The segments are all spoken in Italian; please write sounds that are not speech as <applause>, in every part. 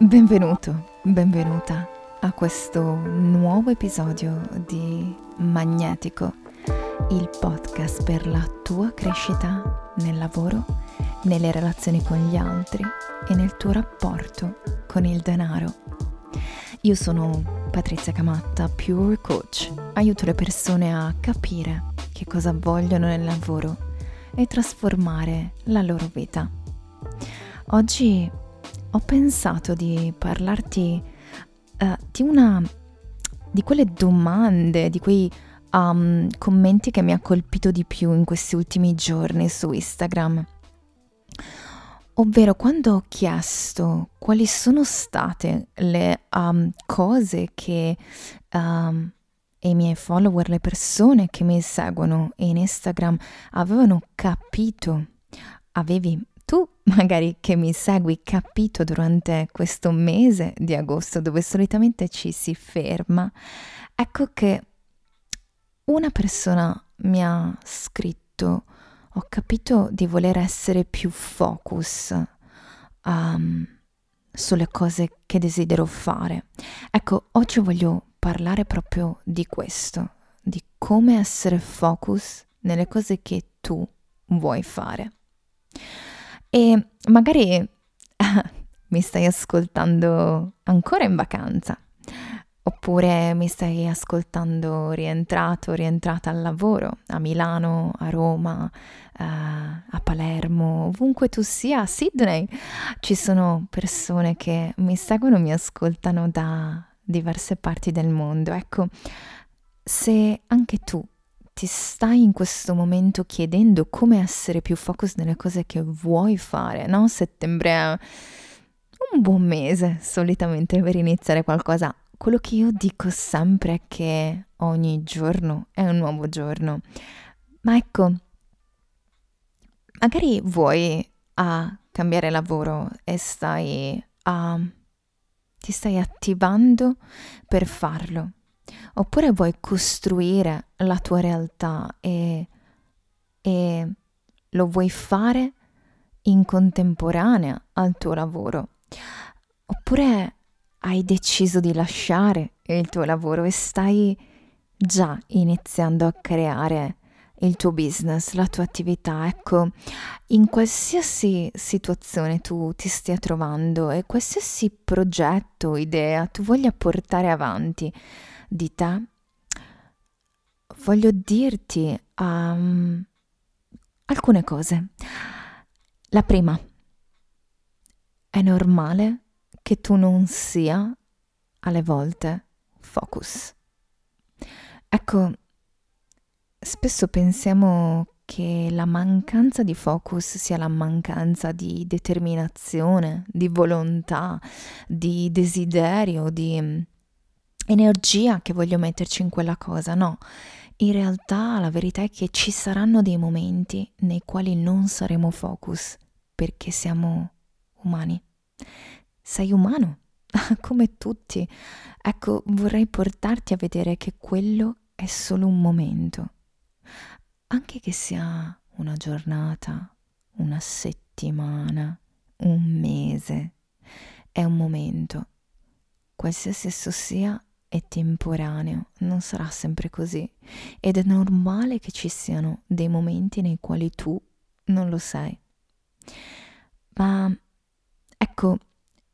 Benvenuto, benvenuta a questo nuovo episodio di Magnetico, il podcast per la tua crescita nel lavoro, nelle relazioni con gli altri e nel tuo rapporto con il denaro. Io sono Patrizia Camatta, Pure Coach. Aiuto le persone a capire che cosa vogliono nel lavoro e trasformare la loro vita. Oggi ho pensato di parlarti uh, di una di quelle domande, di quei um, commenti che mi ha colpito di più in questi ultimi giorni su Instagram. Ovvero quando ho chiesto quali sono state le um, cose che um, i miei follower, le persone che mi seguono in Instagram avevano capito, avevi tu magari che mi segui capito durante questo mese di agosto dove solitamente ci si ferma, ecco che una persona mi ha scritto ho capito di voler essere più focus um, sulle cose che desidero fare. Ecco, oggi voglio parlare proprio di questo, di come essere focus nelle cose che tu vuoi fare. E magari <laughs> mi stai ascoltando ancora in vacanza, oppure mi stai ascoltando rientrato, rientrata al lavoro, a Milano, a Roma, uh, a Palermo, ovunque tu sia, a Sydney. Ci sono persone che mi seguono, mi ascoltano da diverse parti del mondo. Ecco, se anche tu ti stai in questo momento chiedendo come essere più focus nelle cose che vuoi fare, no? Settembre è un buon mese solitamente per iniziare qualcosa. Quello che io dico sempre è che ogni giorno è un nuovo giorno. Ma ecco, magari vuoi a cambiare lavoro e stai a ti stai attivando per farlo oppure vuoi costruire la tua realtà e, e lo vuoi fare in contemporanea al tuo lavoro, oppure hai deciso di lasciare il tuo lavoro e stai già iniziando a creare il tuo business, la tua attività. Ecco, in qualsiasi situazione tu ti stia trovando e qualsiasi progetto, idea tu voglia portare avanti, di te, voglio dirti um, alcune cose. La prima, è normale che tu non sia alle volte focus. Ecco, spesso pensiamo che la mancanza di focus sia la mancanza di determinazione, di volontà, di desiderio, di energia che voglio metterci in quella cosa, no. In realtà la verità è che ci saranno dei momenti nei quali non saremo focus perché siamo umani. Sei umano, <laughs> come tutti. Ecco, vorrei portarti a vedere che quello è solo un momento. Anche che sia una giornata, una settimana, un mese, è un momento. Qualsiasi esso sia, è temporaneo, non sarà sempre così ed è normale che ci siano dei momenti nei quali tu non lo sei. Ma ecco,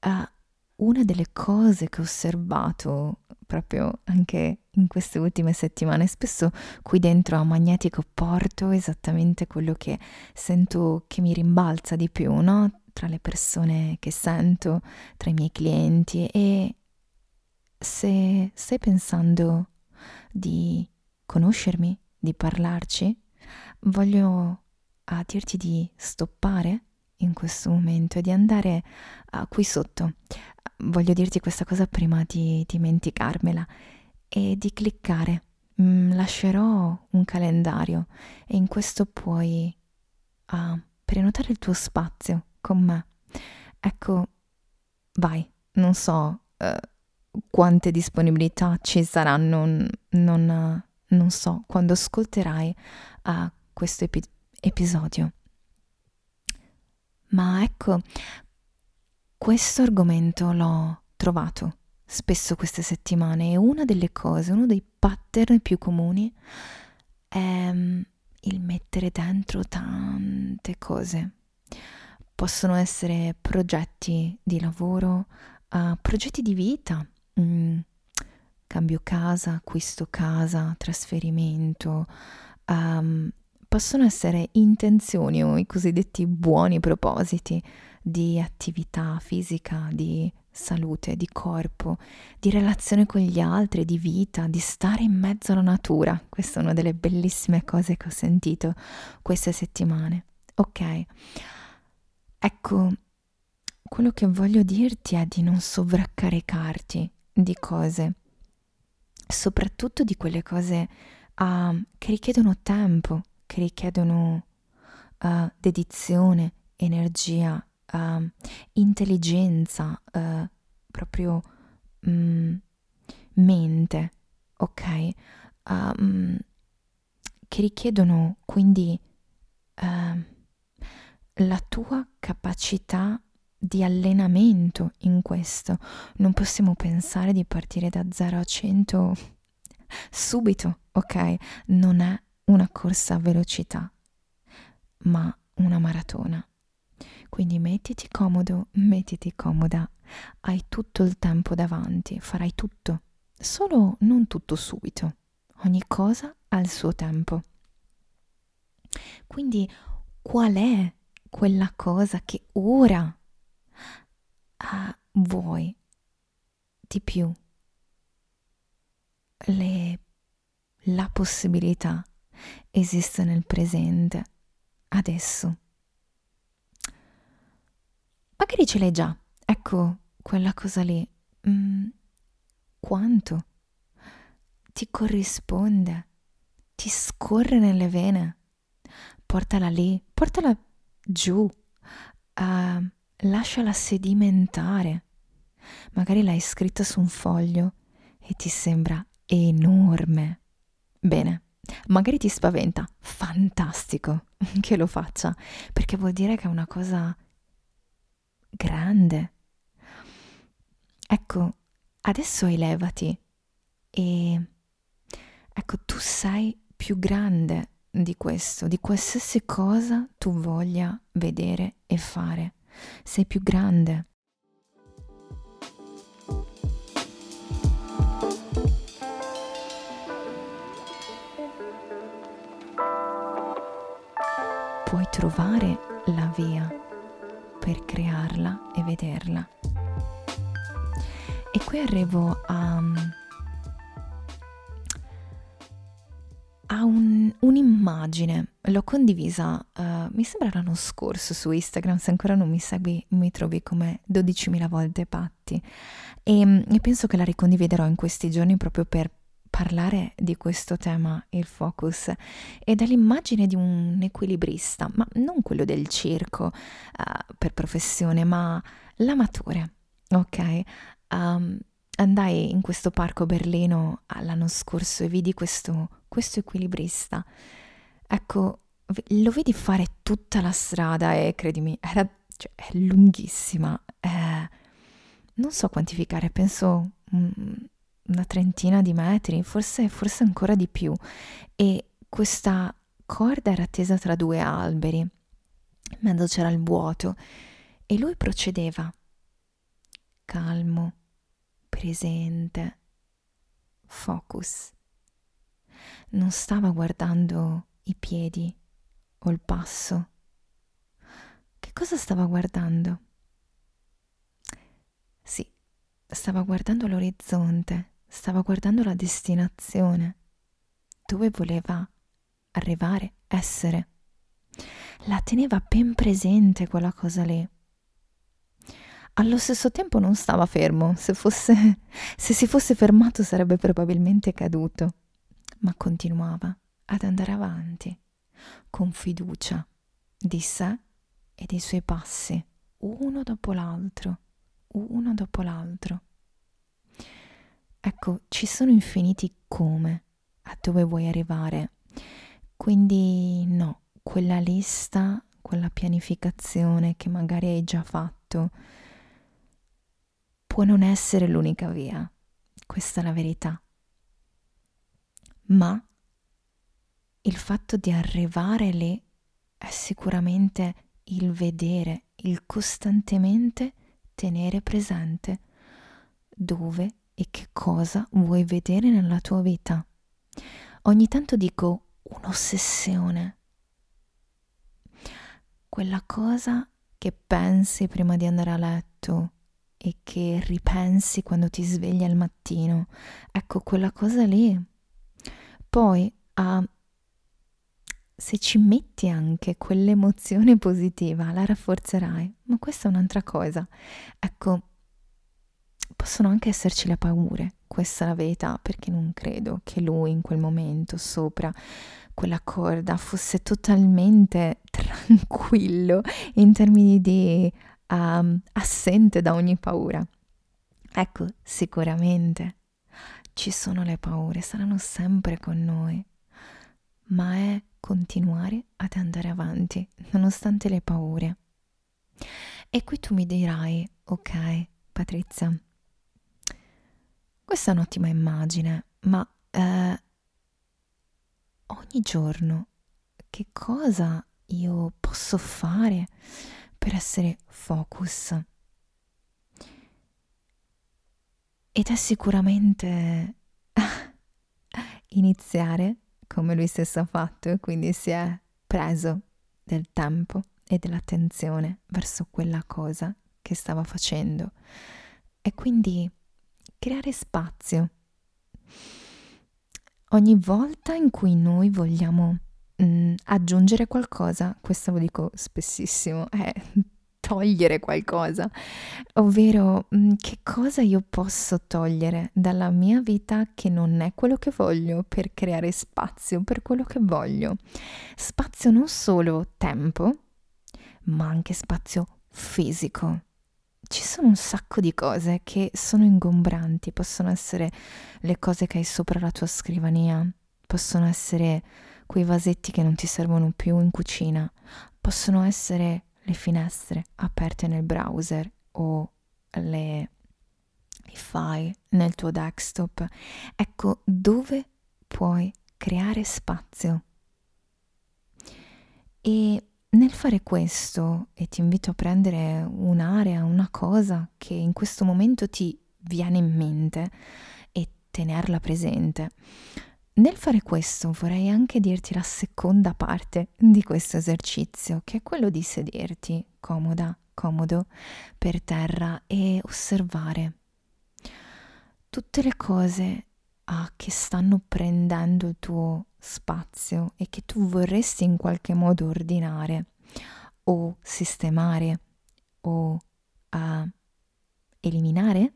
uh, una delle cose che ho osservato proprio anche in queste ultime settimane, spesso qui dentro a Magnetico porto esattamente quello che sento che mi rimbalza di più, no? Tra le persone che sento, tra i miei clienti e se stai pensando di conoscermi, di parlarci, voglio uh, dirti di stoppare in questo momento e di andare uh, qui sotto. Voglio dirti questa cosa prima di dimenticarmela e di cliccare. Mm, lascerò un calendario e in questo puoi uh, prenotare il tuo spazio con me. Ecco, vai, non so. Uh, quante disponibilità ci saranno, non, non so, quando ascolterai uh, questo epi- episodio. Ma ecco, questo argomento l'ho trovato spesso queste settimane e una delle cose, uno dei pattern più comuni è mm, il mettere dentro tante cose. Possono essere progetti di lavoro, uh, progetti di vita, mm, cambio casa, acquisto casa, trasferimento, um, possono essere intenzioni o i cosiddetti buoni propositi di attività fisica, di salute, di corpo, di relazione con gli altri, di vita, di stare in mezzo alla natura. Questa è una delle bellissime cose che ho sentito queste settimane. Ok, ecco, quello che voglio dirti è di non sovraccaricarti di cose, soprattutto di quelle cose uh, che richiedono tempo, che richiedono uh, dedizione, energia, uh, intelligenza, proprio um, mente, ok? Um, che richiedono quindi la tua capacità di allenamento in questo. Non possiamo pensare di partire da 0 a 100 subito, ok? Non è una corsa a velocità, ma una maratona. Quindi mettiti comodo, mettiti comoda, hai tutto il tempo davanti, farai tutto, solo non tutto subito, ogni cosa ha il suo tempo. Quindi qual è quella cosa che ora ah, vuoi di più? Le, la possibilità esiste nel presente, adesso Magari ce l'hai già. Ecco, quella cosa lì. Mm, quanto? Ti corrisponde? Ti scorre nelle vene? Portala lì, portala giù, uh, lasciala sedimentare. Magari l'hai scritta su un foglio e ti sembra enorme. Bene, magari ti spaventa. Fantastico <laughs> che lo faccia, perché vuol dire che è una cosa grande. Ecco, adesso elevati e ecco, tu sei più grande di questo, di qualsiasi cosa tu voglia vedere e fare. Sei più grande. Puoi trovare la via per crearla e vederla. E qui arrivo a, un'immagine, l'ho condivisa, uh, mi sembra l'anno scorso su Instagram, se ancora non mi segui mi trovi come 12.000 volte patti e, e penso che la ricondividerò in questi giorni proprio per parlare di questo tema, il focus, è dall'immagine di un equilibrista, ma non quello del circo uh, per professione, ma l'amatore, ok? Um, andai in questo parco Berlino l'anno scorso e vidi questo, questo equilibrista. Ecco, lo vedi fare tutta la strada e credimi, era cioè, è lunghissima. Eh, non so quantificare, penso... Una trentina di metri, forse, forse ancora di più, e questa corda era tesa tra due alberi. In mezzo c'era il vuoto e lui procedeva, calmo, presente, focus. Non stava guardando i piedi o il passo. Che cosa stava guardando? Sì, stava guardando l'orizzonte stava guardando la destinazione, dove voleva arrivare, essere. La teneva ben presente quella cosa lì. Allo stesso tempo non stava fermo, se, fosse, <laughs> se si fosse fermato sarebbe probabilmente caduto, ma continuava ad andare avanti, con fiducia di sé e dei suoi passi, uno dopo l'altro, uno dopo l'altro. Ecco, ci sono infiniti come, a dove vuoi arrivare. Quindi no, quella lista, quella pianificazione che magari hai già fatto, può non essere l'unica via, questa è la verità. Ma il fatto di arrivare lì è sicuramente il vedere, il costantemente tenere presente dove e che cosa vuoi vedere nella tua vita. Ogni tanto dico un'ossessione, quella cosa che pensi prima di andare a letto e che ripensi quando ti svegli al mattino. Ecco, quella cosa lì. Poi, uh, se ci metti anche quell'emozione positiva, la rafforzerai. Ma questa è un'altra cosa. Ecco, possono anche esserci le paure, questa è la verità, perché non credo che lui in quel momento sopra quella corda fosse totalmente <laughs> tranquillo in termini di um, assente da ogni paura. Ecco, sicuramente ci sono le paure, saranno sempre con noi, ma è continuare ad andare avanti nonostante le paure. E qui tu mi dirai, ok, Patrizia, questa è un'ottima immagine, ma eh, ogni giorno che cosa io posso fare per essere focus. Ed è sicuramente <laughs> iniziare come lui stesso ha fatto e quindi si è preso del tempo e dell'attenzione verso quella cosa che stava facendo e quindi creare spazio. Ogni volta in cui noi vogliamo mh, mm, aggiungere qualcosa, questo lo dico spessissimo, è togliere qualcosa, ovvero mm, che cosa io posso togliere dalla mia vita che non è quello che voglio per creare spazio per quello che voglio. Spazio non solo tempo, ma anche spazio fisico. Ci sono un sacco di cose che sono ingombranti, possono essere le cose che hai sopra la tua scrivania, possono essere quei vasetti che non ti servono più in cucina, possono essere le finestre aperte nel browser o le, i file nel tuo desktop. Ecco dove puoi creare spazio. E nel fare questo, e ti invito a prendere un'area, una cosa che in questo momento ti viene in mente e tenerla presente, nel fare questo vorrei anche dirti la seconda parte di questo esercizio, che è quello di sederti comoda, comodo per terra e osservare tutte le cose ah, che stanno prendendo il tuo spazio e che tu vorresti in qualche modo ordinare o sistemare o uh, eliminare.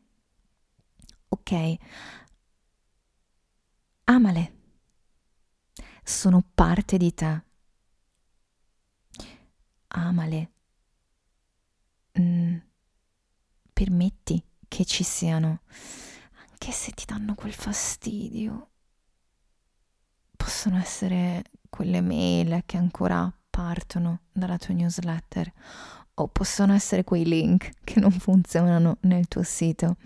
Ok, amale, sono parte di te. Amale. Mm. Permetti che ci siano, anche se ti danno quel fastidio. Possono essere quelle mail che ancora partono dalla tua newsletter o possono essere quei link che non funzionano nel tuo sito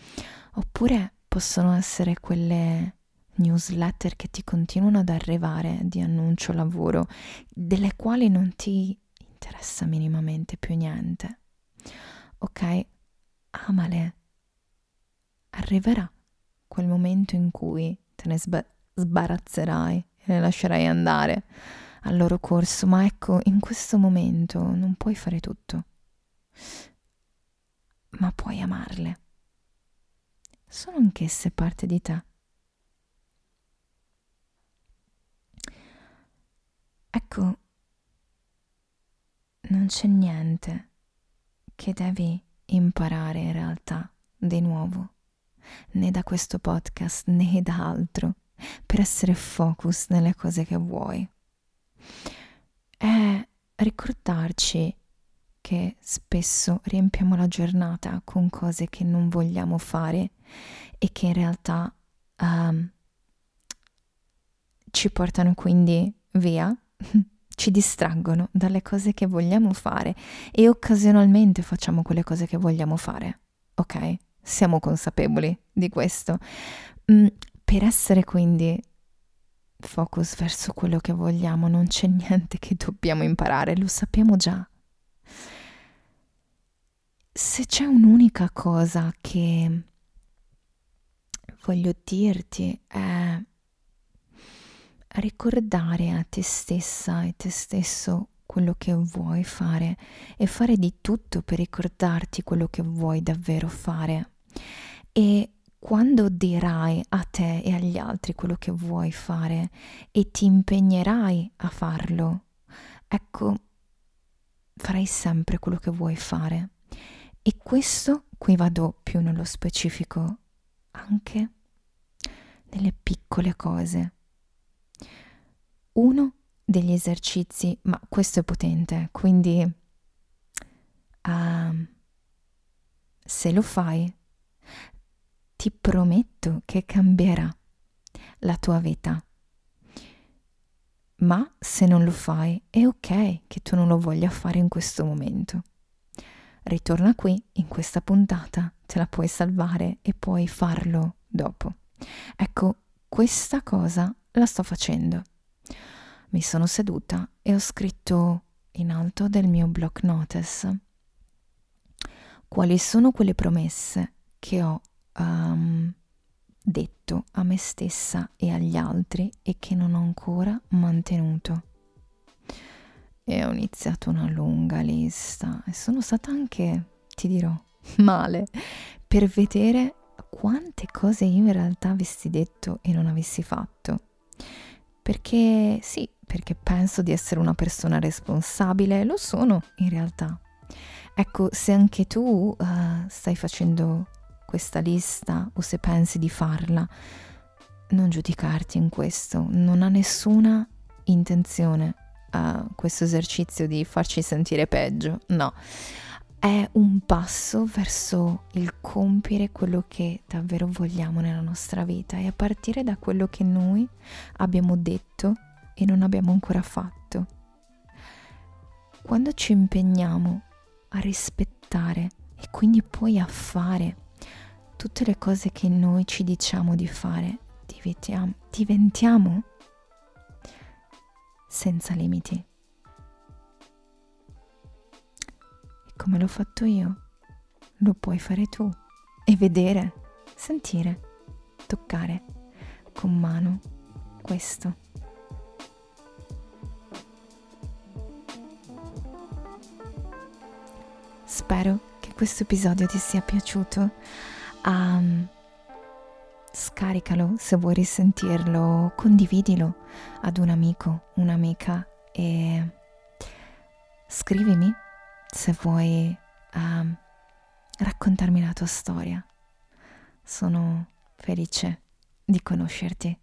oppure possono essere quelle newsletter che ti continuano ad arrivare di annuncio lavoro, delle quali non ti interessa minimamente più niente. Ok? Amale. Arriverà quel momento in cui te ne sba- sbarazzerai e le lascerai andare al loro corso, ma ecco, in questo momento non puoi fare tutto, ma puoi amarle. Sono anch'esse parte di te. Ecco, non c'è niente che devi imparare in realtà di nuovo, né da questo podcast né da altro, per essere focus nelle cose che vuoi. È ricordarci che spesso riempiamo la giornata con cose che non vogliamo fare e che in realtà um, ci portano quindi via <laughs> ci distraggono dalle cose che vogliamo fare e occasionalmente facciamo quelle cose che vogliamo fare, ok? siamo consapevoli di questo. Mm, per essere quindi focus verso quello che vogliamo, non c'è niente che dobbiamo imparare, lo sappiamo già. Se c'è un'unica cosa che voglio dirti è ricordare a te stessa e te stesso quello che vuoi fare e fare di tutto per ricordarti quello che vuoi davvero fare. E quando dirai a te e agli altri quello che vuoi fare e ti impegnerai a farlo, ecco, farai sempre quello che vuoi fare. E questo, qui vado più nello specifico, anche nelle piccole cose. Uno degli esercizi, ma questo è potente, quindi uh, se lo fai, ti prometto che cambierà la tua vita. Ma se non lo fai, è ok che tu non lo voglia fare in questo momento. Ritorna qui in questa puntata, te la puoi salvare e puoi farlo dopo. Ecco, questa cosa la sto facendo. Mi sono seduta e ho scritto in alto del mio block notice quali sono quelle promesse che ho um, detto a me stessa e agli altri e che non ho ancora mantenuto. E ho iniziato una lunga lista e sono stata anche, ti dirò, <laughs> male per vedere quante cose io in realtà avessi detto e non avessi fatto. Perché sì, perché penso di essere una persona responsabile, lo sono in realtà. Ecco, se anche tu uh, stai facendo questa lista o se pensi di farla, non giudicarti in questo, non ha nessuna intenzione uh, questo esercizio di farci sentire peggio, no, è un passo verso il compiere quello che davvero vogliamo nella nostra vita e a partire da quello che noi abbiamo detto e non abbiamo ancora fatto. Quando ci impegniamo a rispettare e quindi poi a fare tutte le cose che noi ci diciamo di fare, diventiamo, diventiamo senza limiti. E come l'ho fatto io, lo puoi fare tu e vedere, sentire, toccare con mano questo. Spero che questo episodio ti sia piaciuto um, scaricalo se vuoi risentirlo, condividilo ad un amico, un'amica e scrivimi se vuoi um, raccontarmi la tua storia. Sono felice di conoscerti.